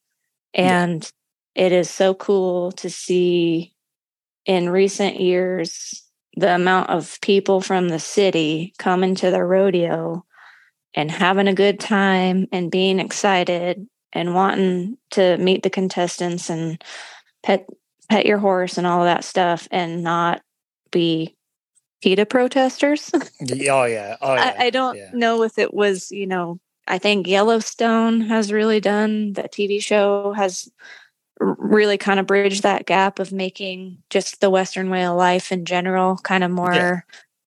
And it is so cool to see in recent years the amount of people from the city coming to the rodeo and having a good time and being excited and wanting to meet the contestants and pet pet your horse and all of that stuff and not be PETA protesters. oh yeah. Oh yeah. I, I don't yeah. know if it was, you know, I think Yellowstone has really done the TV show has really kind of bridge that gap of making just the Western way of life in general kind of more yeah.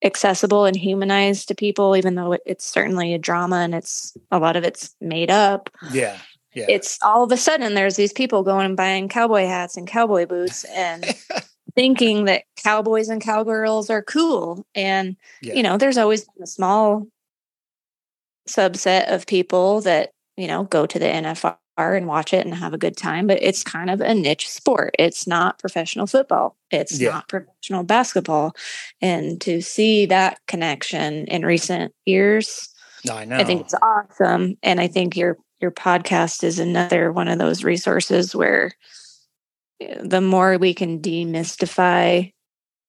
accessible and humanized to people, even though it's certainly a drama and it's a lot of it's made up. Yeah. Yeah. It's all of a sudden there's these people going and buying cowboy hats and cowboy boots and thinking that cowboys and cowgirls are cool. And, yeah. you know, there's always been a small subset of people that, you know, go to the NFR and watch it and have a good time, but it's kind of a niche sport. It's not professional football. It's yeah. not professional basketball. And to see that connection in recent years, I know. I think it's awesome. And I think your your podcast is another one of those resources where eh, the more we can demystify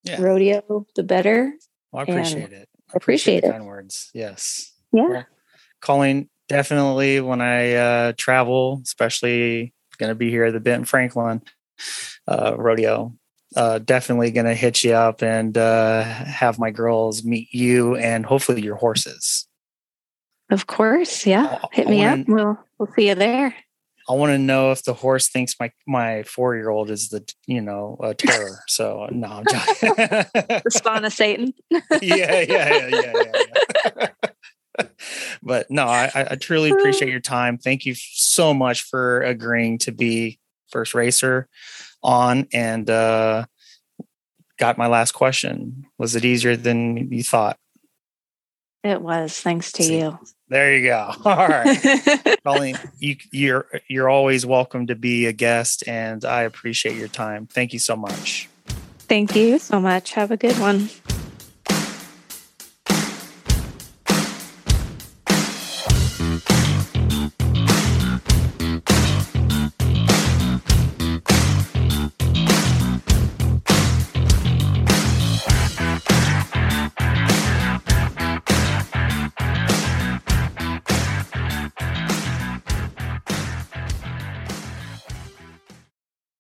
yeah. rodeo, the better. Well, I appreciate and it. I appreciate, appreciate it. Kind words. Yes. Yeah. Well, Colleen, definitely when I uh, travel, especially going to be here at the Benton Franklin uh, rodeo. Uh, definitely going to hit you up and uh, have my girls meet you and hopefully your horses. Of course, yeah. Hit me wanna, up. We'll we'll see you there. I want to know if the horse thinks my my four year old is the you know a terror. So no, I'm joking. the spawn of Satan. yeah, yeah, yeah, yeah, yeah. but no, I, I truly appreciate your time. Thank you so much for agreeing to be first racer on and uh, got my last question. Was it easier than you thought? It was, thanks to See, you. There you go. All right. Colleen, you, you're you're always welcome to be a guest and I appreciate your time. Thank you so much. Thank you so much. Have a good one.